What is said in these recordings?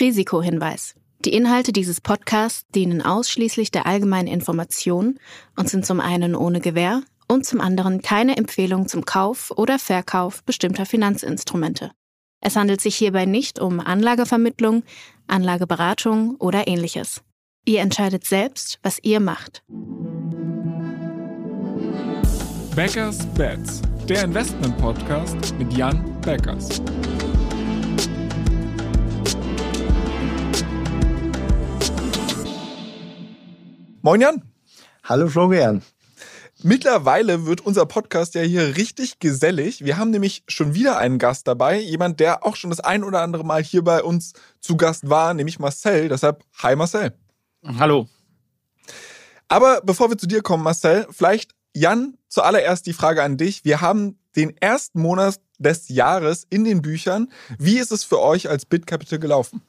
Risikohinweis. Die Inhalte dieses Podcasts dienen ausschließlich der allgemeinen Information und sind zum einen ohne Gewähr und zum anderen keine Empfehlung zum Kauf oder Verkauf bestimmter Finanzinstrumente. Es handelt sich hierbei nicht um Anlagevermittlung, Anlageberatung oder ähnliches. Ihr entscheidet selbst, was ihr macht. Backers Bets, der Investment-Podcast mit Jan Beckers. Moin Jan. Hallo Florian. Mittlerweile wird unser Podcast ja hier richtig gesellig. Wir haben nämlich schon wieder einen Gast dabei, jemand, der auch schon das ein oder andere Mal hier bei uns zu Gast war, nämlich Marcel. Deshalb, hi Marcel. Hallo. Aber bevor wir zu dir kommen, Marcel, vielleicht Jan, zuallererst die Frage an dich. Wir haben den ersten Monat des Jahres in den Büchern. Wie ist es für euch als BitCapital gelaufen?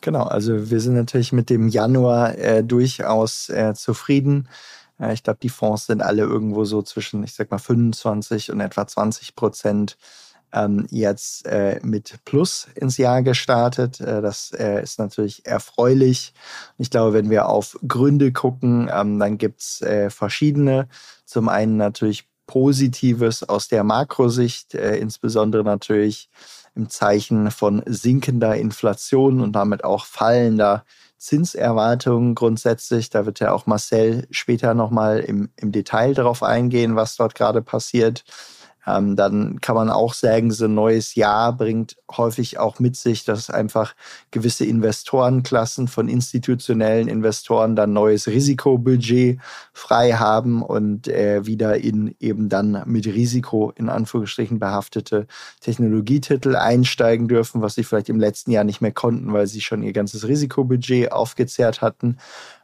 Genau, also wir sind natürlich mit dem Januar äh, durchaus äh, zufrieden. Äh, ich glaube, die Fonds sind alle irgendwo so zwischen, ich sag mal, 25 und etwa 20 Prozent ähm, jetzt äh, mit Plus ins Jahr gestartet. Äh, das äh, ist natürlich erfreulich. Ich glaube, wenn wir auf Gründe gucken, ähm, dann gibt es verschiedene. Zum einen natürlich Positives aus der Makrosicht, insbesondere natürlich im Zeichen von sinkender Inflation und damit auch fallender Zinserwartungen grundsätzlich. Da wird ja auch Marcel später nochmal im, im Detail darauf eingehen, was dort gerade passiert. Ähm, dann kann man auch sagen, so ein neues Jahr bringt häufig auch mit sich, dass einfach gewisse Investorenklassen von institutionellen Investoren dann neues Risikobudget frei haben und äh, wieder in eben dann mit Risiko in Anführungsstrichen behaftete Technologietitel einsteigen dürfen, was sie vielleicht im letzten Jahr nicht mehr konnten, weil sie schon ihr ganzes Risikobudget aufgezehrt hatten.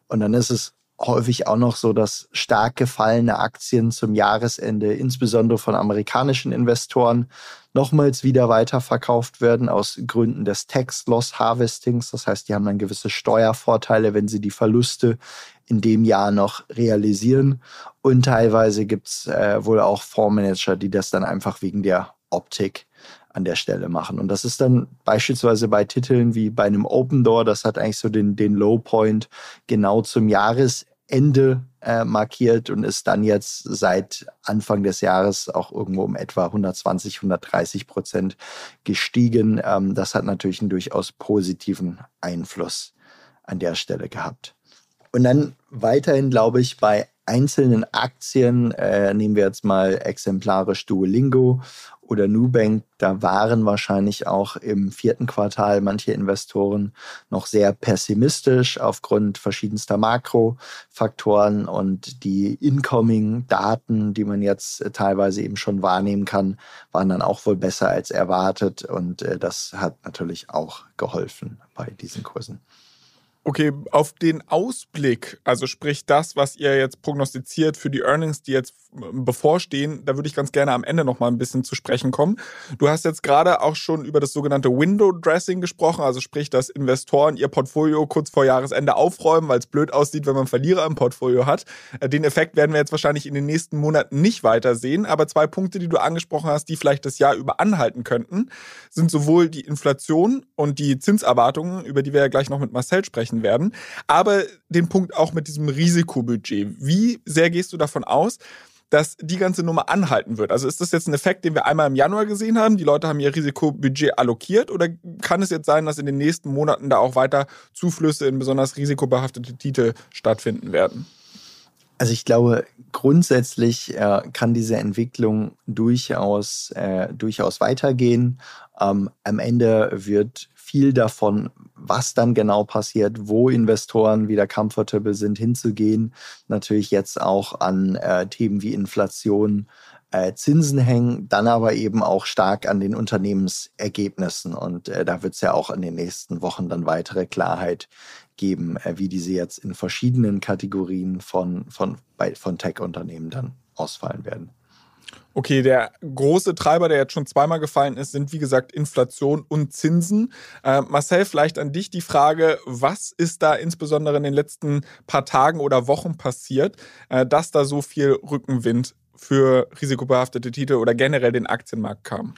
Und dann ist es häufig auch noch so, dass stark gefallene Aktien zum Jahresende, insbesondere von amerikanischen Investoren, nochmals wieder weiterverkauft werden aus Gründen des Tax Loss Harvestings. Das heißt, die haben dann gewisse Steuervorteile, wenn sie die Verluste in dem Jahr noch realisieren. Und teilweise gibt es äh, wohl auch Fondsmanager, die das dann einfach wegen der Optik an der Stelle machen. Und das ist dann beispielsweise bei Titeln wie bei einem Open Door, das hat eigentlich so den, den Low Point genau zum Jahresende äh, markiert und ist dann jetzt seit Anfang des Jahres auch irgendwo um etwa 120, 130 Prozent gestiegen. Ähm, das hat natürlich einen durchaus positiven Einfluss an der Stelle gehabt. Und dann weiterhin, glaube ich, bei einzelnen Aktien, äh, nehmen wir jetzt mal exemplarisch Duolingo oder Nubank, da waren wahrscheinlich auch im vierten Quartal manche Investoren noch sehr pessimistisch aufgrund verschiedenster Makrofaktoren und die Incoming-Daten, die man jetzt teilweise eben schon wahrnehmen kann, waren dann auch wohl besser als erwartet und äh, das hat natürlich auch geholfen bei diesen Kursen. Okay, auf den Ausblick, also sprich das, was ihr jetzt prognostiziert für die Earnings, die jetzt bevorstehen, da würde ich ganz gerne am Ende noch mal ein bisschen zu sprechen kommen. Du hast jetzt gerade auch schon über das sogenannte Window Dressing gesprochen, also sprich, dass Investoren ihr Portfolio kurz vor Jahresende aufräumen, weil es blöd aussieht, wenn man Verlierer im Portfolio hat. Äh, den Effekt werden wir jetzt wahrscheinlich in den nächsten Monaten nicht weiter sehen, aber zwei Punkte, die du angesprochen hast, die vielleicht das Jahr über anhalten könnten, sind sowohl die Inflation und die Zinserwartungen, über die wir ja gleich noch mit Marcel sprechen werden, aber den Punkt auch mit diesem Risikobudget. Wie sehr gehst du davon aus, dass die ganze Nummer anhalten wird? Also ist das jetzt ein Effekt, den wir einmal im Januar gesehen haben? Die Leute haben ihr Risikobudget allokiert oder kann es jetzt sein, dass in den nächsten Monaten da auch weiter Zuflüsse in besonders risikobehaftete Titel stattfinden werden? Also ich glaube, grundsätzlich äh, kann diese Entwicklung durchaus, äh, durchaus weitergehen. Ähm, am Ende wird viel davon, was dann genau passiert, wo Investoren wieder comfortable sind, hinzugehen, natürlich jetzt auch an äh, Themen wie Inflation, äh, Zinsen hängen, dann aber eben auch stark an den Unternehmensergebnissen. Und äh, da wird es ja auch in den nächsten Wochen dann weitere Klarheit geben, äh, wie diese jetzt in verschiedenen Kategorien von, von, von Tech-Unternehmen dann ausfallen werden. Okay, der große Treiber, der jetzt schon zweimal gefallen ist, sind wie gesagt Inflation und Zinsen. Äh, Marcel, vielleicht an dich die Frage, was ist da insbesondere in den letzten paar Tagen oder Wochen passiert, äh, dass da so viel Rückenwind für risikobehaftete Titel oder generell den Aktienmarkt kam?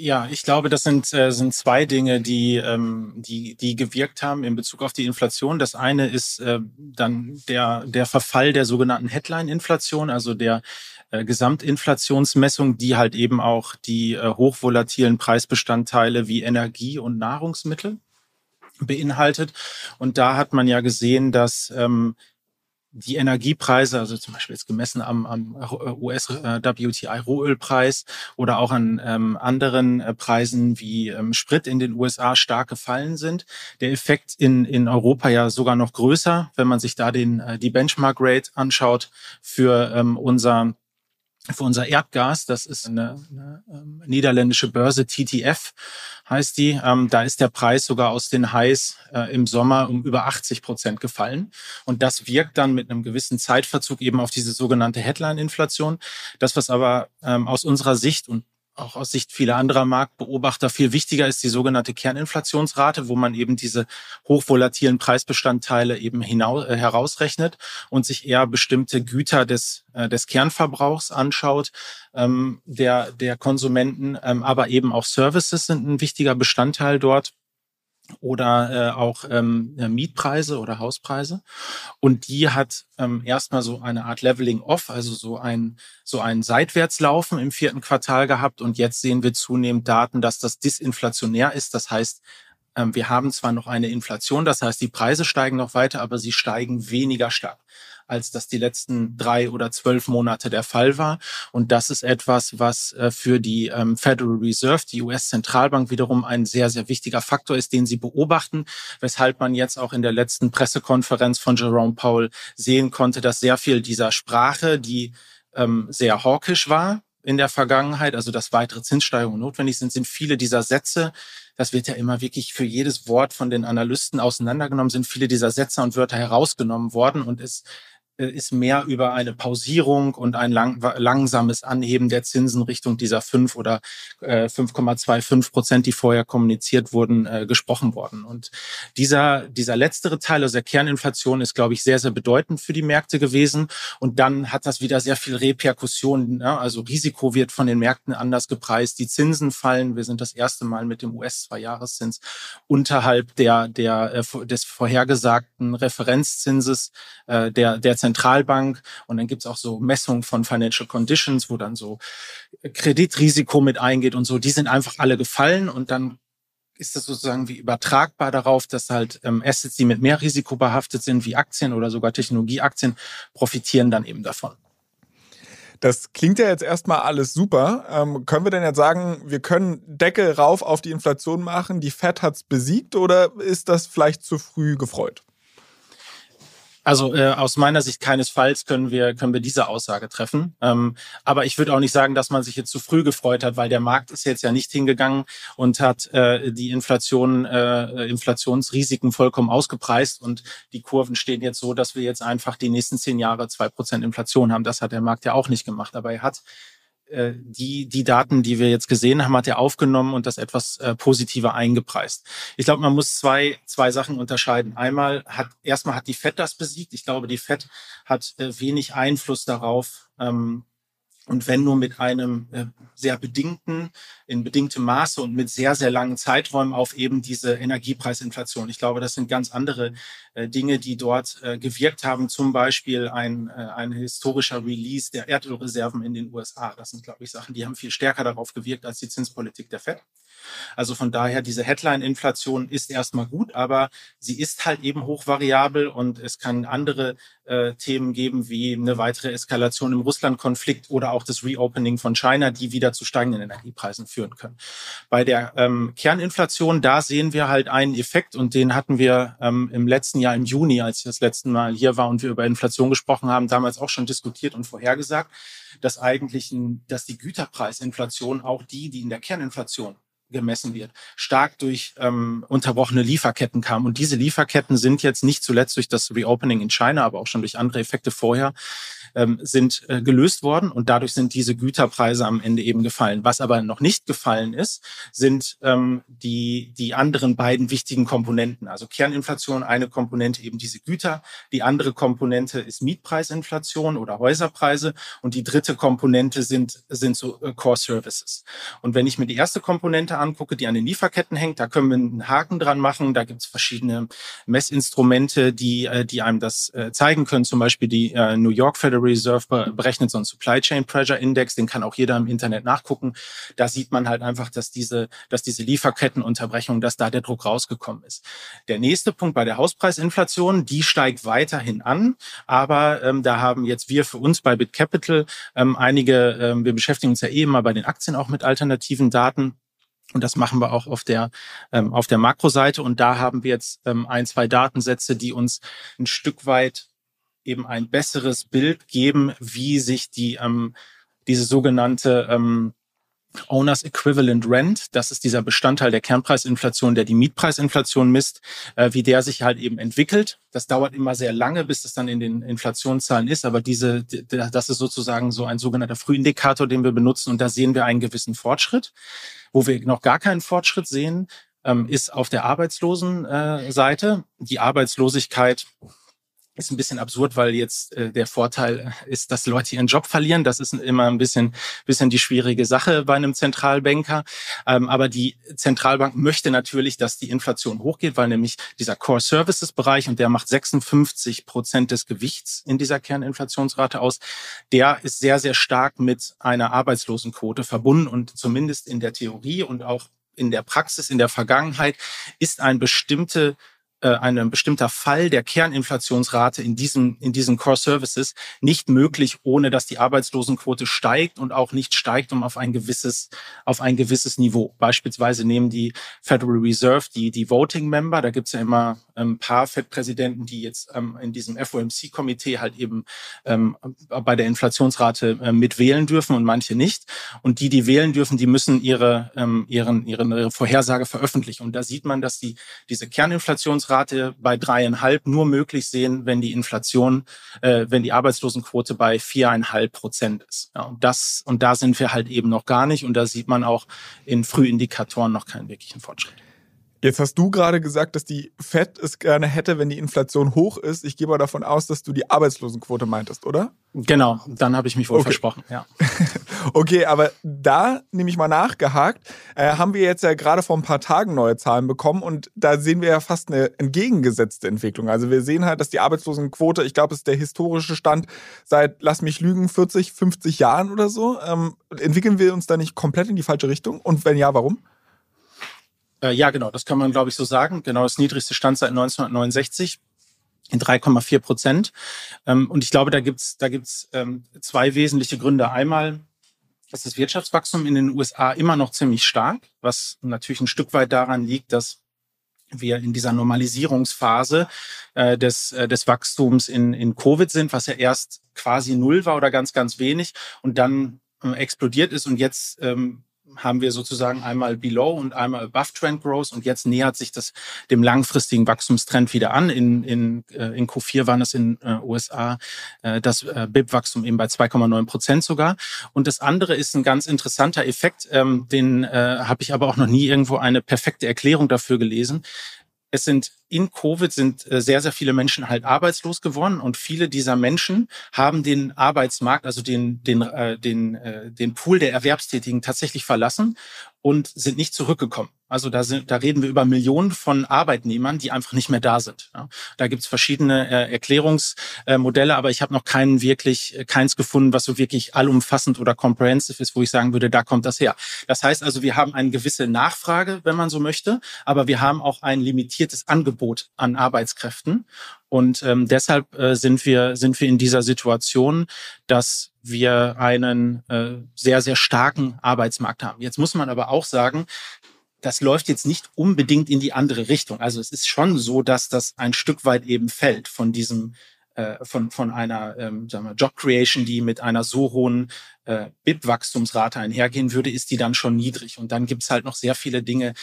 Ja, ich glaube, das sind, äh, sind zwei Dinge, die, ähm, die, die gewirkt haben in Bezug auf die Inflation. Das eine ist äh, dann der, der Verfall der sogenannten Headline-Inflation, also der äh, Gesamtinflationsmessung, die halt eben auch die äh, hochvolatilen Preisbestandteile wie Energie und Nahrungsmittel beinhaltet. Und da hat man ja gesehen, dass ähm, die Energiepreise, also zum Beispiel jetzt gemessen am, am US-WTI-Rohölpreis oder auch an ähm, anderen äh, Preisen wie ähm, Sprit in den USA stark gefallen sind. Der Effekt in, in Europa ja sogar noch größer, wenn man sich da den, äh, die Benchmark-Rate anschaut für ähm, unser für unser Erdgas. Das ist eine, eine ähm, niederländische Börse, TTF heißt die. Ähm, da ist der Preis sogar aus den Highs äh, im Sommer um über 80 Prozent gefallen. Und das wirkt dann mit einem gewissen Zeitverzug eben auf diese sogenannte Headline-Inflation. Das, was aber ähm, aus unserer Sicht und auch aus Sicht vieler anderer Marktbeobachter viel wichtiger ist die sogenannte Kerninflationsrate, wo man eben diese hochvolatilen Preisbestandteile eben hinaus, äh, herausrechnet und sich eher bestimmte Güter des, äh, des Kernverbrauchs anschaut, ähm, der, der Konsumenten, ähm, aber eben auch Services sind ein wichtiger Bestandteil dort oder äh, auch ähm, Mietpreise oder Hauspreise. Und die hat ähm, erstmal so eine Art Leveling Off, also so ein, so ein Seitwärtslaufen im vierten Quartal gehabt. Und jetzt sehen wir zunehmend Daten, dass das disinflationär ist. Das heißt, ähm, wir haben zwar noch eine Inflation, das heißt, die Preise steigen noch weiter, aber sie steigen weniger stark als das die letzten drei oder zwölf Monate der Fall war. Und das ist etwas, was äh, für die ähm, Federal Reserve, die US-Zentralbank, wiederum ein sehr, sehr wichtiger Faktor ist, den sie beobachten, weshalb man jetzt auch in der letzten Pressekonferenz von Jerome Powell sehen konnte, dass sehr viel dieser Sprache, die ähm, sehr hawkisch war, in der Vergangenheit, also dass weitere Zinssteigerungen notwendig sind, sind viele dieser Sätze, das wird ja immer wirklich für jedes Wort von den Analysten auseinandergenommen, sind viele dieser Sätze und Wörter herausgenommen worden und es ist mehr über eine Pausierung und ein lang, langsames Anheben der Zinsen Richtung dieser 5 oder äh, 5,25 Prozent, die vorher kommuniziert wurden, äh, gesprochen worden. Und dieser, dieser letztere Teil, also der Kerninflation, ist, glaube ich, sehr, sehr bedeutend für die Märkte gewesen. Und dann hat das wieder sehr viel Reperkussionen. Ne? Also Risiko wird von den Märkten anders gepreist. Die Zinsen fallen. Wir sind das erste Mal mit dem US-Zweijahreszins unterhalb der, der, äh, des vorhergesagten Referenzzinses äh, der, der Zentralbank und dann gibt's auch so Messungen von Financial Conditions, wo dann so Kreditrisiko mit eingeht und so. Die sind einfach alle gefallen und dann ist das sozusagen wie übertragbar darauf, dass halt ähm, Assets, die mit mehr Risiko behaftet sind, wie Aktien oder sogar Technologieaktien, profitieren dann eben davon. Das klingt ja jetzt erstmal alles super. Ähm, können wir denn jetzt sagen, wir können Deckel rauf auf die Inflation machen, die Fed hat's besiegt oder ist das vielleicht zu früh gefreut? Also äh, aus meiner Sicht keinesfalls können wir können wir diese Aussage treffen. Ähm, aber ich würde auch nicht sagen, dass man sich jetzt zu früh gefreut hat, weil der Markt ist jetzt ja nicht hingegangen und hat äh, die Inflation äh, Inflationsrisiken vollkommen ausgepreist und die Kurven stehen jetzt so, dass wir jetzt einfach die nächsten zehn Jahre zwei Prozent Inflation haben. Das hat der Markt ja auch nicht gemacht. Aber er hat die, die Daten, die wir jetzt gesehen haben, hat er aufgenommen und das etwas äh, positiver eingepreist. Ich glaube, man muss zwei, zwei Sachen unterscheiden. Einmal hat, erstmal hat die FED das besiegt. Ich glaube, die FED hat äh, wenig Einfluss darauf, ähm, und wenn nur mit einem äh, sehr bedingten, in bedingtem Maße und mit sehr, sehr langen Zeiträumen auf eben diese Energiepreisinflation. Ich glaube, das sind ganz andere äh, Dinge, die dort äh, gewirkt haben. Zum Beispiel ein, ein historischer Release der Erdölreserven in den USA. Das sind, glaube ich, Sachen, die haben viel stärker darauf gewirkt als die Zinspolitik der FED. Also von daher, diese Headline-Inflation ist erstmal gut, aber sie ist halt eben hochvariabel und es kann andere äh, Themen geben, wie eine weitere Eskalation im Russland-Konflikt oder auch das Reopening von China, die wieder zu steigenden Energiepreisen führen können. Bei der ähm, Kerninflation, da sehen wir halt einen Effekt und den hatten wir ähm, im letzten Jahr im Juni, als ich das letzte Mal hier war und wir über Inflation gesprochen haben, damals auch schon diskutiert und vorhergesagt, dass eigentlich, ein, dass die Güterpreisinflation auch die, die in der Kerninflation gemessen wird, stark durch ähm, unterbrochene Lieferketten kam. Und diese Lieferketten sind jetzt nicht zuletzt durch das Reopening in China, aber auch schon durch andere Effekte vorher ähm, sind äh, gelöst worden und dadurch sind diese Güterpreise am Ende eben gefallen. Was aber noch nicht gefallen ist, sind ähm, die, die anderen beiden wichtigen Komponenten. Also Kerninflation, eine Komponente eben diese Güter, die andere Komponente ist Mietpreisinflation oder Häuserpreise und die dritte Komponente sind, sind so äh, Core Services. Und wenn ich mir die erste Komponente angucke, die an den Lieferketten hängt, da können wir einen Haken dran machen. Da gibt es verschiedene Messinstrumente, die, äh, die einem das äh, zeigen können. Zum Beispiel die äh, New York Federal Reserve berechnet so einen Supply Chain Pressure Index, den kann auch jeder im Internet nachgucken. Da sieht man halt einfach, dass diese, dass diese Lieferkettenunterbrechung, dass da der Druck rausgekommen ist. Der nächste Punkt bei der Hauspreisinflation, die steigt weiterhin an, aber ähm, da haben jetzt wir für uns bei BitCapital ähm, einige, ähm, wir beschäftigen uns ja eh immer bei den Aktien auch mit alternativen Daten. Und das machen wir auch auf der, ähm, auf der Makroseite. Und da haben wir jetzt ähm, ein, zwei Datensätze, die uns ein Stück weit eben ein besseres Bild geben, wie sich die, ähm, diese sogenannte ähm, Owners Equivalent Rent, das ist dieser Bestandteil der Kernpreisinflation, der die Mietpreisinflation misst, äh, wie der sich halt eben entwickelt. Das dauert immer sehr lange, bis es dann in den Inflationszahlen ist, aber diese, das ist sozusagen so ein sogenannter Frühindikator, den wir benutzen und da sehen wir einen gewissen Fortschritt. Wo wir noch gar keinen Fortschritt sehen, ähm, ist auf der Arbeitslosenseite. Die Arbeitslosigkeit ist ein bisschen absurd, weil jetzt äh, der Vorteil ist, dass Leute ihren Job verlieren. Das ist immer ein bisschen, bisschen die schwierige Sache bei einem Zentralbanker. Ähm, aber die Zentralbank möchte natürlich, dass die Inflation hochgeht, weil nämlich dieser Core Services Bereich und der macht 56 Prozent des Gewichts in dieser Kerninflationsrate aus. Der ist sehr, sehr stark mit einer Arbeitslosenquote verbunden und zumindest in der Theorie und auch in der Praxis, in der Vergangenheit ist ein bestimmte äh, ein bestimmter Fall der Kerninflationsrate in diesen, in diesen Core Services nicht möglich, ohne dass die Arbeitslosenquote steigt und auch nicht steigt um auf ein gewisses, auf ein gewisses Niveau. Beispielsweise nehmen die Federal Reserve die, die Voting Member, da gibt's ja immer ein paar Fed-Präsidenten, die jetzt ähm, in diesem FOMC-Komitee halt eben ähm, bei der Inflationsrate äh, mitwählen dürfen und manche nicht. Und die, die wählen dürfen, die müssen ihre, ähm, ihren, ihren, ihre Vorhersage veröffentlichen. Und da sieht man, dass die, diese Kerninflationsrate bei dreieinhalb nur möglich sehen, wenn die Inflation, äh, wenn die Arbeitslosenquote bei viereinhalb Prozent ist. Ja, und das, und da sind wir halt eben noch gar nicht. Und da sieht man auch in Frühindikatoren noch keinen wirklichen Fortschritt. Jetzt hast du gerade gesagt, dass die FED es gerne hätte, wenn die Inflation hoch ist. Ich gehe mal davon aus, dass du die Arbeitslosenquote meintest, oder? Genau, dann habe ich mich wohl okay. versprochen, ja. okay, aber da nehme ich mal nachgehakt, äh, haben wir jetzt ja gerade vor ein paar Tagen neue Zahlen bekommen und da sehen wir ja fast eine entgegengesetzte Entwicklung. Also wir sehen halt, dass die Arbeitslosenquote, ich glaube, ist der historische Stand seit, lass mich lügen, 40, 50 Jahren oder so. Ähm, entwickeln wir uns da nicht komplett in die falsche Richtung? Und wenn ja, warum? Äh, ja, genau, das kann man, glaube ich, so sagen. Genau, das niedrigste Stand seit 1969 in 3,4 Prozent. Ähm, und ich glaube, da gibt's da gibt's ähm, zwei wesentliche Gründe. Einmal ist das Wirtschaftswachstum in den USA immer noch ziemlich stark, was natürlich ein Stück weit daran liegt, dass wir in dieser Normalisierungsphase äh, des, äh, des Wachstums in, in Covid sind, was ja erst quasi null war oder ganz, ganz wenig und dann äh, explodiert ist und jetzt ähm, haben wir sozusagen einmal Below und einmal Above Trend Growth und jetzt nähert sich das dem langfristigen Wachstumstrend wieder an. In, in, äh, in Q4 waren es in äh, USA äh, das äh, BIP-Wachstum eben bei 2,9 Prozent sogar. Und das andere ist ein ganz interessanter Effekt, ähm, den äh, habe ich aber auch noch nie irgendwo eine perfekte Erklärung dafür gelesen. Es sind in Covid sind äh, sehr, sehr viele Menschen halt arbeitslos geworden und viele dieser Menschen haben den Arbeitsmarkt, also den, den, äh, den, äh, den Pool der Erwerbstätigen tatsächlich verlassen und sind nicht zurückgekommen. Also da, sind, da reden wir über Millionen von Arbeitnehmern, die einfach nicht mehr da sind. Ja. Da gibt's verschiedene äh, Erklärungsmodelle, aber ich habe noch keinen wirklich, äh, keins gefunden, was so wirklich allumfassend oder comprehensive ist, wo ich sagen würde, da kommt das her. Das heißt also, wir haben eine gewisse Nachfrage, wenn man so möchte, aber wir haben auch ein limitiertes Angebot an Arbeitskräften. Und ähm, deshalb äh, sind wir sind wir in dieser Situation, dass wir einen äh, sehr sehr starken Arbeitsmarkt haben. Jetzt muss man aber auch sagen, das läuft jetzt nicht unbedingt in die andere Richtung. Also es ist schon so, dass das ein Stück weit eben fällt von diesem äh, von, von einer ähm, sagen wir, Job Creation, die mit einer so hohen äh, BIP-Wachstumsrate einhergehen würde, ist die dann schon niedrig. Und dann gibt's halt noch sehr viele Dinge,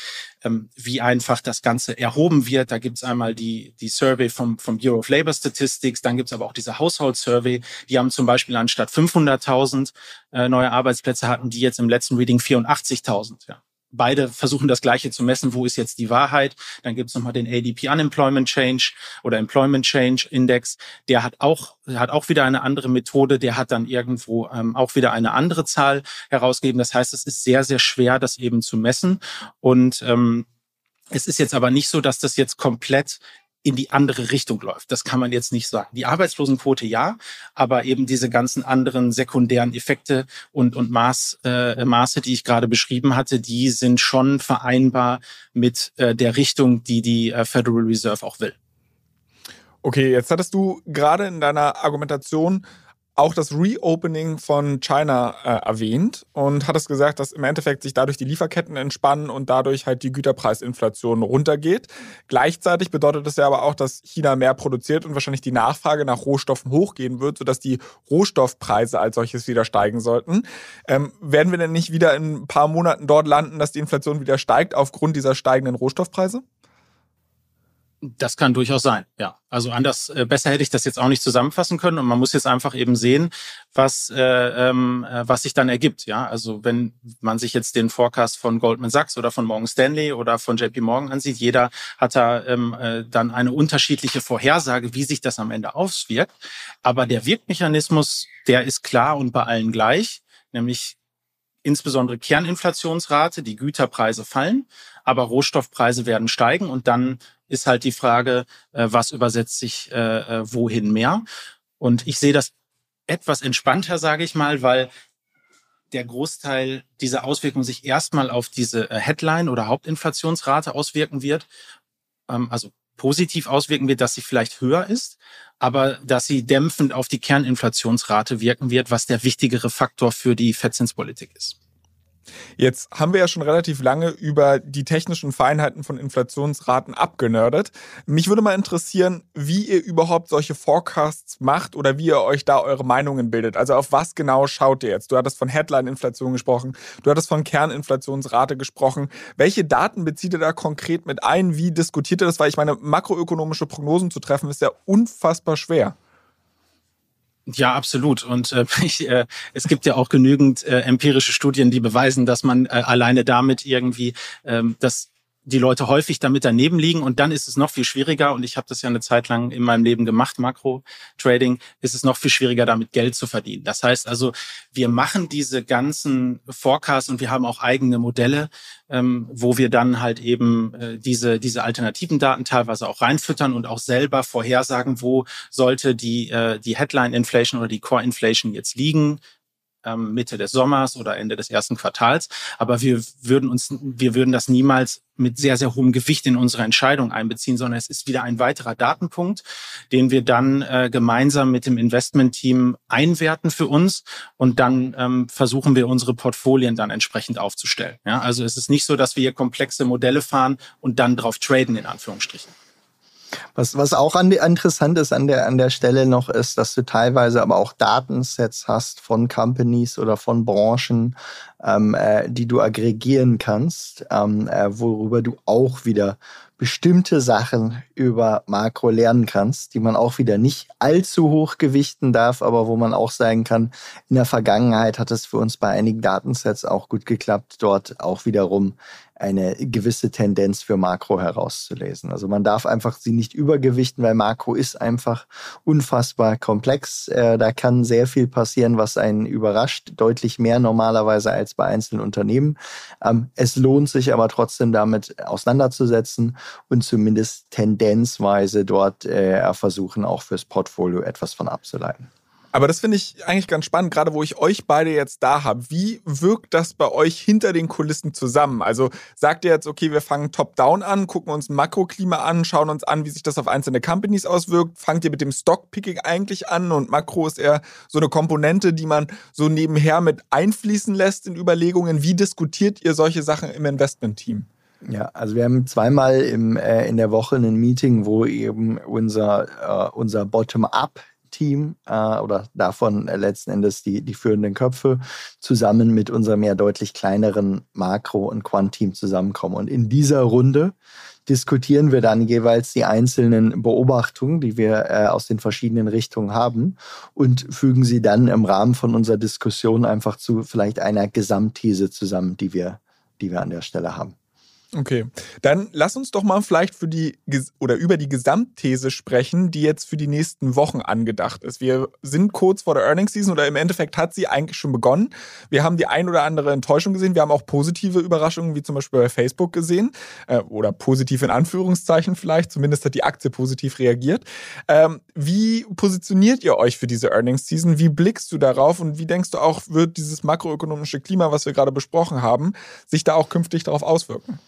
ähm, wie einfach das Ganze erhoben wird. Da gibt's einmal die, die Survey vom, vom Bureau of Labor Statistics, dann gibt's aber auch diese Household Survey. Die haben zum Beispiel anstatt 500.000 äh, neue Arbeitsplätze hatten die jetzt im letzten Reading 84.000. Ja beide versuchen das Gleiche zu messen, wo ist jetzt die Wahrheit. Dann gibt es nochmal den ADP Unemployment Change oder Employment Change Index. Der hat auch, hat auch wieder eine andere Methode. Der hat dann irgendwo ähm, auch wieder eine andere Zahl herausgegeben. Das heißt, es ist sehr, sehr schwer, das eben zu messen. Und ähm, es ist jetzt aber nicht so, dass das jetzt komplett in die andere Richtung läuft. Das kann man jetzt nicht sagen. Die Arbeitslosenquote ja, aber eben diese ganzen anderen sekundären Effekte und, und Maß, äh, Maße, die ich gerade beschrieben hatte, die sind schon vereinbar mit äh, der Richtung, die die äh, Federal Reserve auch will. Okay, jetzt hattest du gerade in deiner Argumentation auch das Reopening von China äh, erwähnt und hat es gesagt, dass im Endeffekt sich dadurch die Lieferketten entspannen und dadurch halt die Güterpreisinflation runtergeht. Gleichzeitig bedeutet es ja aber auch, dass China mehr produziert und wahrscheinlich die Nachfrage nach Rohstoffen hochgehen wird, sodass die Rohstoffpreise als solches wieder steigen sollten. Ähm, werden wir denn nicht wieder in ein paar Monaten dort landen, dass die Inflation wieder steigt aufgrund dieser steigenden Rohstoffpreise? Das kann durchaus sein, ja. Also anders, äh, besser hätte ich das jetzt auch nicht zusammenfassen können und man muss jetzt einfach eben sehen, was, äh, ähm, äh, was sich dann ergibt, ja. Also wenn man sich jetzt den Forecast von Goldman Sachs oder von Morgan Stanley oder von JP Morgan ansieht, jeder hat da ähm, äh, dann eine unterschiedliche Vorhersage, wie sich das am Ende auswirkt. Aber der Wirkmechanismus, der ist klar und bei allen gleich, nämlich insbesondere Kerninflationsrate, die Güterpreise fallen, aber Rohstoffpreise werden steigen und dann ist halt die Frage, äh, was übersetzt sich äh, äh, wohin mehr. Und ich sehe das etwas entspannter, sage ich mal, weil der Großteil dieser Auswirkungen sich erstmal auf diese äh, Headline oder Hauptinflationsrate auswirken wird. Ähm, also positiv auswirken wird, dass sie vielleicht höher ist, aber dass sie dämpfend auf die Kerninflationsrate wirken wird, was der wichtigere Faktor für die Fettzinspolitik ist. Jetzt haben wir ja schon relativ lange über die technischen Feinheiten von Inflationsraten abgenördet. Mich würde mal interessieren, wie ihr überhaupt solche Forecasts macht oder wie ihr euch da eure Meinungen bildet. Also auf was genau schaut ihr jetzt? Du hattest von Headline-Inflation gesprochen, du hattest von Kerninflationsrate gesprochen. Welche Daten bezieht ihr da konkret mit ein? Wie diskutiert ihr das? Weil ich meine, makroökonomische Prognosen zu treffen, ist ja unfassbar schwer. Ja, absolut. Und äh, ich, äh, es gibt ja auch genügend äh, empirische Studien, die beweisen, dass man äh, alleine damit irgendwie ähm, das die Leute häufig damit daneben liegen und dann ist es noch viel schwieriger und ich habe das ja eine Zeit lang in meinem Leben gemacht, Makro-Trading, ist es noch viel schwieriger, damit Geld zu verdienen. Das heißt also, wir machen diese ganzen Forecasts und wir haben auch eigene Modelle, ähm, wo wir dann halt eben äh, diese, diese alternativen Daten teilweise auch reinfüttern und auch selber vorhersagen, wo sollte die, äh, die Headline-Inflation oder die Core-Inflation jetzt liegen, ähm, Mitte des Sommers oder Ende des ersten Quartals. Aber wir würden uns, wir würden das niemals mit sehr, sehr hohem Gewicht in unsere Entscheidung einbeziehen, sondern es ist wieder ein weiterer Datenpunkt, den wir dann äh, gemeinsam mit dem Investmentteam einwerten für uns und dann ähm, versuchen wir unsere Portfolien dann entsprechend aufzustellen. Ja, also es ist nicht so, dass wir hier komplexe Modelle fahren und dann drauf traden, in Anführungsstrichen. Was, was auch an interessant ist an der, an der Stelle noch ist, dass du teilweise aber auch Datensets hast von Companies oder von Branchen, ähm, äh, die du aggregieren kannst, ähm, äh, worüber du auch wieder bestimmte Sachen über Makro lernen kannst, die man auch wieder nicht allzu hoch gewichten darf, aber wo man auch sagen kann, in der Vergangenheit hat es für uns bei einigen Datensets auch gut geklappt, dort auch wiederum eine gewisse Tendenz für Makro herauszulesen. Also man darf einfach sie nicht übergewichten, weil Makro ist einfach unfassbar komplex. Äh, da kann sehr viel passieren, was einen überrascht, deutlich mehr normalerweise als bei einzelnen Unternehmen. Ähm, es lohnt sich aber trotzdem damit auseinanderzusetzen und zumindest tendenzweise dort äh, versuchen, auch fürs Portfolio etwas von abzuleiten. Aber das finde ich eigentlich ganz spannend, gerade wo ich euch beide jetzt da habe. Wie wirkt das bei euch hinter den Kulissen zusammen? Also sagt ihr jetzt, okay, wir fangen top-down an, gucken uns Makroklima an, schauen uns an, wie sich das auf einzelne Companies auswirkt. Fangt ihr mit dem Stockpicking eigentlich an und Makro ist eher so eine Komponente, die man so nebenher mit einfließen lässt in Überlegungen. Wie diskutiert ihr solche Sachen im Investmentteam? Ja, also wir haben zweimal im, äh, in der Woche ein Meeting, wo eben unser, äh, unser Bottom-up Team äh, oder davon äh, letzten Endes die, die führenden Köpfe zusammen mit unserem ja deutlich kleineren Makro- und Quant-Team zusammenkommen. Und in dieser Runde diskutieren wir dann jeweils die einzelnen Beobachtungen, die wir äh, aus den verschiedenen Richtungen haben und fügen sie dann im Rahmen von unserer Diskussion einfach zu vielleicht einer Gesamtthese zusammen, die wir, die wir an der Stelle haben. Okay, dann lass uns doch mal vielleicht für die oder über die Gesamtthese sprechen, die jetzt für die nächsten Wochen angedacht ist. Wir sind kurz vor der Earnings Season oder im Endeffekt hat sie eigentlich schon begonnen. Wir haben die ein oder andere Enttäuschung gesehen. Wir haben auch positive Überraschungen, wie zum Beispiel bei Facebook gesehen äh, oder positiv in Anführungszeichen vielleicht. Zumindest hat die Aktie positiv reagiert. Ähm, wie positioniert ihr euch für diese Earnings Season? Wie blickst du darauf und wie denkst du auch, wird dieses makroökonomische Klima, was wir gerade besprochen haben, sich da auch künftig darauf auswirken?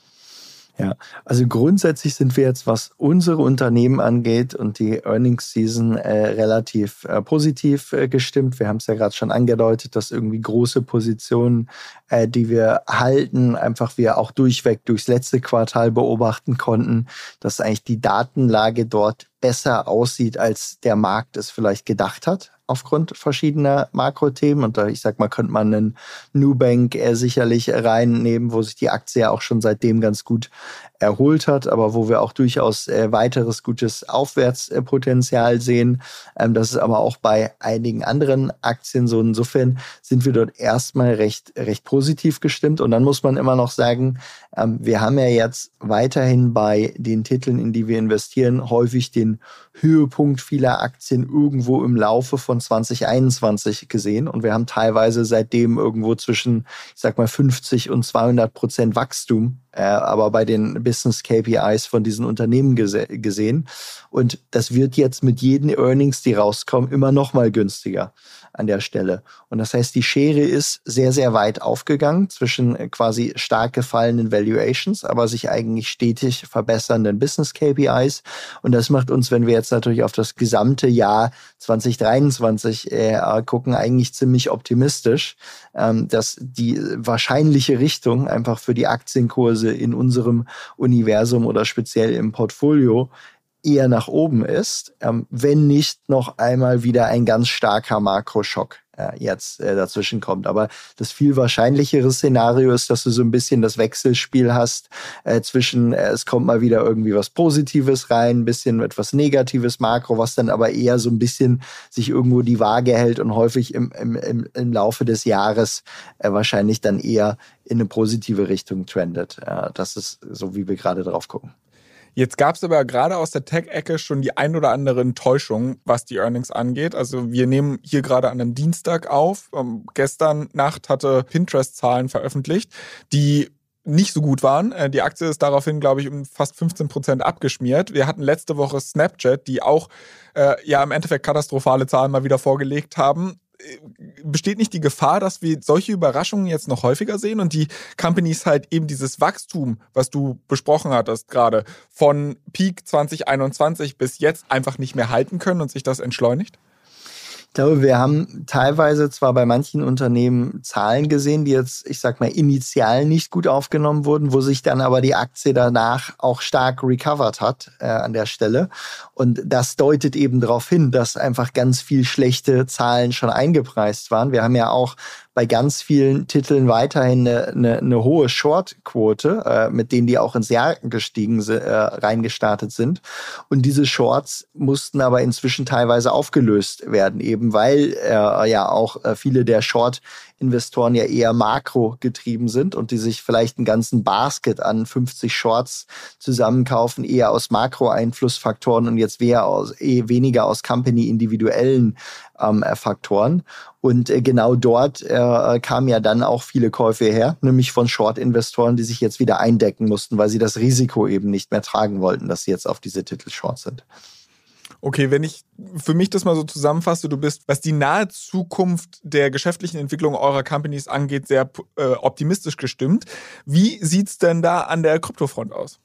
Ja, also grundsätzlich sind wir jetzt, was unsere Unternehmen angeht und die Earnings Season äh, relativ äh, positiv äh, gestimmt. Wir haben es ja gerade schon angedeutet, dass irgendwie große Positionen, äh, die wir halten, einfach wir auch durchweg durchs letzte Quartal beobachten konnten, dass eigentlich die Datenlage dort besser aussieht, als der Markt es vielleicht gedacht hat aufgrund verschiedener Makrothemen. Und da, ich sag mal, könnte man einen Nubank äh, sicherlich reinnehmen, wo sich die Aktie ja auch schon seitdem ganz gut erholt hat, aber wo wir auch durchaus äh, weiteres gutes Aufwärtspotenzial sehen. Ähm, das ist aber auch bei einigen anderen Aktien so. Insofern sind wir dort erstmal recht, recht positiv gestimmt. Und dann muss man immer noch sagen, ähm, wir haben ja jetzt weiterhin bei den Titeln, in die wir investieren, häufig den Höhepunkt vieler Aktien irgendwo im Laufe von 2021 gesehen. Und wir haben teilweise seitdem irgendwo zwischen, ich sag mal, 50 und 200 Prozent Wachstum aber bei den Business KPIs von diesen Unternehmen gese gesehen. Und das wird jetzt mit jeden Earnings, die rauskommen, immer noch mal günstiger an der Stelle. Und das heißt, die Schere ist sehr, sehr weit aufgegangen zwischen äh, quasi stark gefallenen Valuations, aber sich eigentlich stetig verbessernden Business KPIs. Und das macht uns, wenn wir jetzt natürlich auf das gesamte Jahr 2023 äh, gucken, eigentlich ziemlich optimistisch, ähm, dass die wahrscheinliche Richtung einfach für die Aktienkurse in unserem Universum oder speziell im Portfolio eher nach oben ist, ähm, wenn nicht noch einmal wieder ein ganz starker Makroschock äh, jetzt äh, dazwischen kommt. Aber das viel wahrscheinlichere Szenario ist, dass du so ein bisschen das Wechselspiel hast äh, zwischen, äh, es kommt mal wieder irgendwie was Positives rein, ein bisschen etwas Negatives Makro, was dann aber eher so ein bisschen sich irgendwo die Waage hält und häufig im, im, im, im Laufe des Jahres äh, wahrscheinlich dann eher in eine positive Richtung trendet. Äh, das ist so, wie wir gerade drauf gucken. Jetzt gab es aber gerade aus der Tech-Ecke schon die ein oder andere Enttäuschung, was die Earnings angeht. Also wir nehmen hier gerade an einem Dienstag auf. Ähm, gestern Nacht hatte Pinterest Zahlen veröffentlicht, die nicht so gut waren. Äh, die Aktie ist daraufhin, glaube ich, um fast 15 Prozent abgeschmiert. Wir hatten letzte Woche Snapchat, die auch äh, ja im Endeffekt katastrophale Zahlen mal wieder vorgelegt haben besteht nicht die Gefahr, dass wir solche Überraschungen jetzt noch häufiger sehen und die Companies halt eben dieses Wachstum, was du besprochen hattest gerade, von Peak 2021 bis jetzt einfach nicht mehr halten können und sich das entschleunigt? Ich glaube, wir haben teilweise zwar bei manchen Unternehmen Zahlen gesehen, die jetzt, ich sag mal, initial nicht gut aufgenommen wurden, wo sich dann aber die Aktie danach auch stark recovered hat äh, an der Stelle. Und das deutet eben darauf hin, dass einfach ganz viel schlechte Zahlen schon eingepreist waren. Wir haben ja auch bei ganz vielen Titeln weiterhin eine, eine, eine hohe Short-Quote, äh, mit denen die auch ins Jahr gestiegen äh, reingestartet sind. Und diese Shorts mussten aber inzwischen teilweise aufgelöst werden, eben weil äh, ja auch äh, viele der Short Investoren ja eher makro getrieben sind und die sich vielleicht einen ganzen Basket an 50 Shorts zusammenkaufen, eher aus Makro-Einflussfaktoren und jetzt eher aus, eh weniger aus Company-individuellen ähm, äh, Faktoren. Und äh, genau dort äh, kamen ja dann auch viele Käufe her, nämlich von Short-Investoren, die sich jetzt wieder eindecken mussten, weil sie das Risiko eben nicht mehr tragen wollten, dass sie jetzt auf diese Titel short sind. Okay, wenn ich für mich das mal so zusammenfasse, du bist, was die nahe Zukunft der geschäftlichen Entwicklung eurer Companies angeht, sehr äh, optimistisch gestimmt. Wie sieht es denn da an der Kryptofront aus?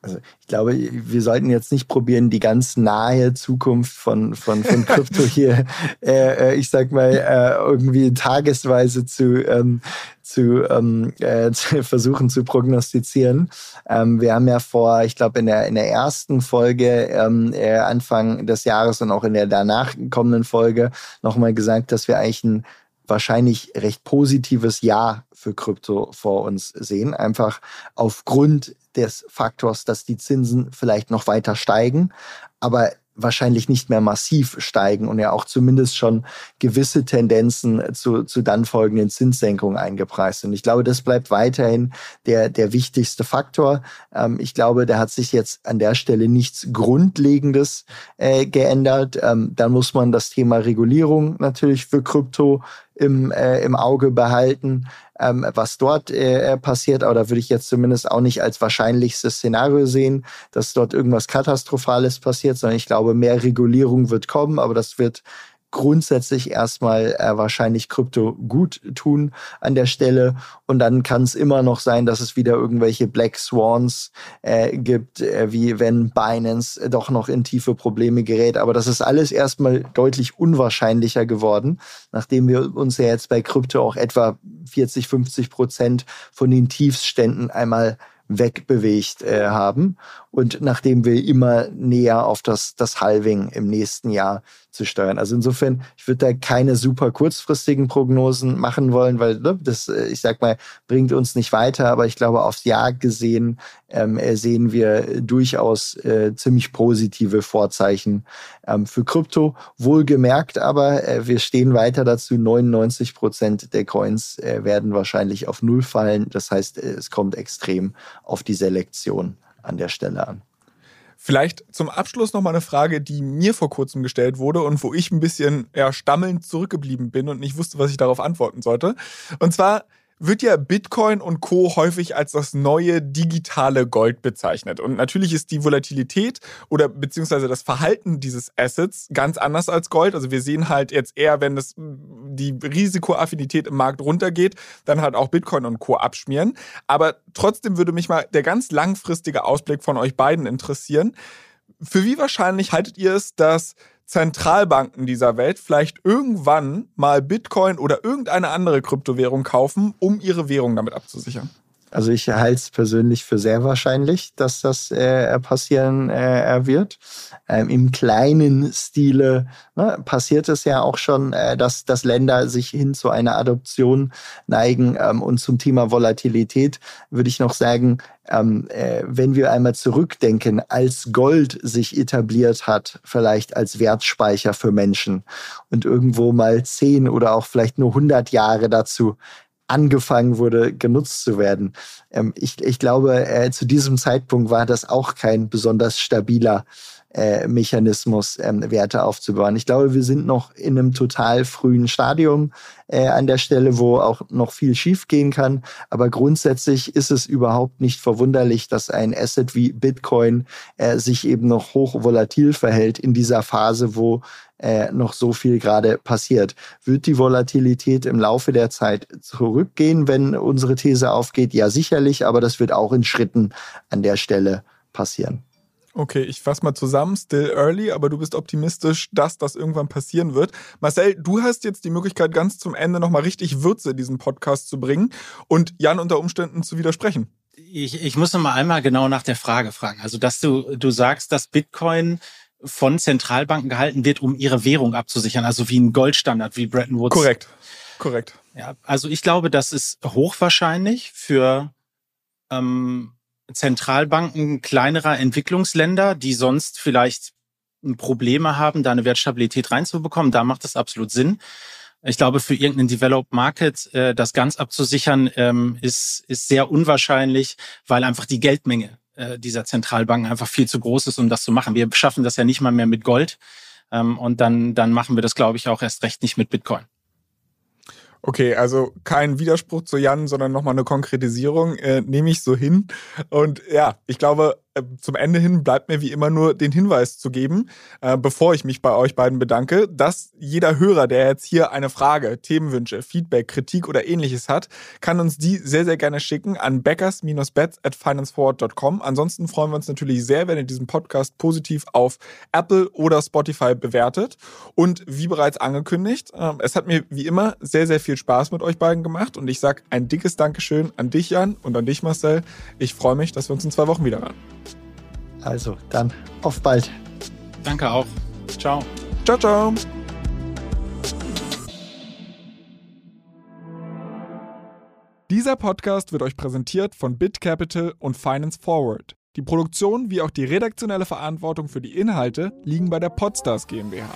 Also ich glaube, wir sollten jetzt nicht probieren, die ganz nahe Zukunft von, von, von Krypto hier, äh, äh, ich sag mal, äh, irgendwie tagesweise zu, ähm, zu, ähm, äh, zu versuchen zu prognostizieren. Ähm, wir haben ja vor, ich glaube, in der, in der ersten Folge ähm, äh, Anfang des Jahres und auch in der danach kommenden Folge nochmal gesagt, dass wir eigentlich ein wahrscheinlich recht positives Jahr für Krypto vor uns sehen. Einfach aufgrund des Faktors, dass die Zinsen vielleicht noch weiter steigen, aber wahrscheinlich nicht mehr massiv steigen und ja auch zumindest schon gewisse Tendenzen zu, zu dann folgenden Zinssenkungen eingepreist sind. Ich glaube, das bleibt weiterhin der, der wichtigste Faktor. Ähm, ich glaube, da hat sich jetzt an der Stelle nichts Grundlegendes äh, geändert. Ähm, dann muss man das Thema Regulierung natürlich für Krypto im, äh, im Auge behalten, ähm, was dort äh, passiert. Aber da würde ich jetzt zumindest auch nicht als wahrscheinlichstes Szenario sehen, dass dort irgendwas Katastrophales passiert, sondern ich glaube, mehr Regulierung wird kommen, aber das wird grundsätzlich erstmal äh, wahrscheinlich Krypto gut tun an der Stelle. Und dann kann es immer noch sein, dass es wieder irgendwelche Black Swans äh, gibt, äh, wie wenn Binance doch noch in tiefe Probleme gerät. Aber das ist alles erstmal deutlich unwahrscheinlicher geworden, nachdem wir uns ja jetzt bei Krypto auch etwa 40, 50 Prozent von den Tiefsständen einmal wegbewegt äh, haben und nachdem wir immer näher auf das, das Halving im nächsten Jahr zu steuern. Also insofern, ich würde da keine super kurzfristigen Prognosen machen wollen, weil ne, das, äh, ich sag mal, bringt uns nicht weiter. Aber ich glaube, aufs Jahr gesehen ähm, äh, sehen wir durchaus äh, ziemlich positive Vorzeichen ähm, für Krypto. Wohlgemerkt aber, äh, wir stehen weiter dazu. 99 Prozent der Coins äh, werden wahrscheinlich auf Null fallen. Das heißt, äh, es kommt extrem auf die Selektion an der Stelle an. Vielleicht zum Abschluss noch mal eine Frage, die mir vor kurzem gestellt wurde und wo ich ein bisschen ja, stammelnd zurückgeblieben bin und nicht wusste, was ich darauf antworten sollte. Und zwar, wird ja Bitcoin und Co. häufig als das neue digitale Gold bezeichnet. Und natürlich ist die Volatilität oder beziehungsweise das Verhalten dieses Assets ganz anders als Gold. Also wir sehen halt jetzt eher, wenn das, die Risikoaffinität im Markt runtergeht, dann halt auch Bitcoin und Co. abschmieren. Aber trotzdem würde mich mal der ganz langfristige Ausblick von euch beiden interessieren. Für wie wahrscheinlich haltet ihr es, dass Zentralbanken dieser Welt vielleicht irgendwann mal Bitcoin oder irgendeine andere Kryptowährung kaufen, um ihre Währung damit abzusichern? Also ich halte es persönlich für sehr wahrscheinlich, dass das äh, passieren äh, wird. Ähm, Im kleinen Stile ne, passiert es ja auch schon, äh, dass, dass Länder sich hin zu einer Adoption neigen. Ähm, und zum Thema Volatilität würde ich noch sagen, ähm, äh, wenn wir einmal zurückdenken, als Gold sich etabliert hat, vielleicht als Wertspeicher für Menschen und irgendwo mal zehn oder auch vielleicht nur 100 Jahre dazu angefangen wurde, genutzt zu werden. Ähm, ich, ich glaube, äh, zu diesem Zeitpunkt war das auch kein besonders stabiler äh, Mechanismus, ähm, Werte aufzubauen. Ich glaube, wir sind noch in einem total frühen Stadium äh, an der Stelle, wo auch noch viel schiefgehen kann. Aber grundsätzlich ist es überhaupt nicht verwunderlich, dass ein Asset wie Bitcoin äh, sich eben noch hoch volatil verhält in dieser Phase, wo äh, noch so viel gerade passiert. Wird die Volatilität im Laufe der Zeit zurückgehen, wenn unsere These aufgeht? Ja, sicherlich, aber das wird auch in Schritten an der Stelle passieren. Okay, ich fasse mal zusammen. Still early, aber du bist optimistisch, dass das irgendwann passieren wird. Marcel, du hast jetzt die Möglichkeit, ganz zum Ende nochmal richtig Würze in diesen Podcast zu bringen und Jan unter Umständen zu widersprechen. Ich, ich muss noch mal einmal genau nach der Frage fragen. Also, dass du, du sagst, dass Bitcoin von Zentralbanken gehalten wird, um ihre Währung abzusichern, also wie ein Goldstandard, wie Bretton Woods. Korrekt, korrekt. Ja, also ich glaube, das ist hochwahrscheinlich für ähm, Zentralbanken kleinerer Entwicklungsländer, die sonst vielleicht Probleme haben, da eine Wertstabilität reinzubekommen. Da macht das absolut Sinn. Ich glaube, für irgendeinen Developed Market äh, das ganz abzusichern, ähm, ist, ist sehr unwahrscheinlich, weil einfach die Geldmenge äh, dieser Zentralbanken einfach viel zu groß ist, um das zu machen. Wir schaffen das ja nicht mal mehr mit Gold. Ähm, und dann, dann machen wir das, glaube ich, auch erst recht nicht mit Bitcoin. Okay, also kein Widerspruch zu Jan, sondern nochmal eine Konkretisierung, äh, nehme ich so hin. Und ja, ich glaube, zum Ende hin bleibt mir wie immer nur den Hinweis zu geben, äh, bevor ich mich bei euch beiden bedanke, dass jeder Hörer, der jetzt hier eine Frage, Themenwünsche, Feedback, Kritik oder ähnliches hat, kann uns die sehr, sehr gerne schicken an backers-bets at financeforward.com. Ansonsten freuen wir uns natürlich sehr, wenn ihr diesen Podcast positiv auf Apple oder Spotify bewertet. Und wie bereits angekündigt, äh, es hat mir wie immer sehr, sehr viel Spaß mit euch beiden gemacht und ich sage ein dickes Dankeschön an dich, Jan, und an dich, Marcel. Ich freue mich, dass wir uns in zwei Wochen wieder hören. Also, dann auf bald. Danke auch. Ciao. Ciao, ciao. Dieser Podcast wird euch präsentiert von BitCapital und Finance Forward. Die Produktion wie auch die redaktionelle Verantwortung für die Inhalte liegen bei der Podstars GmbH.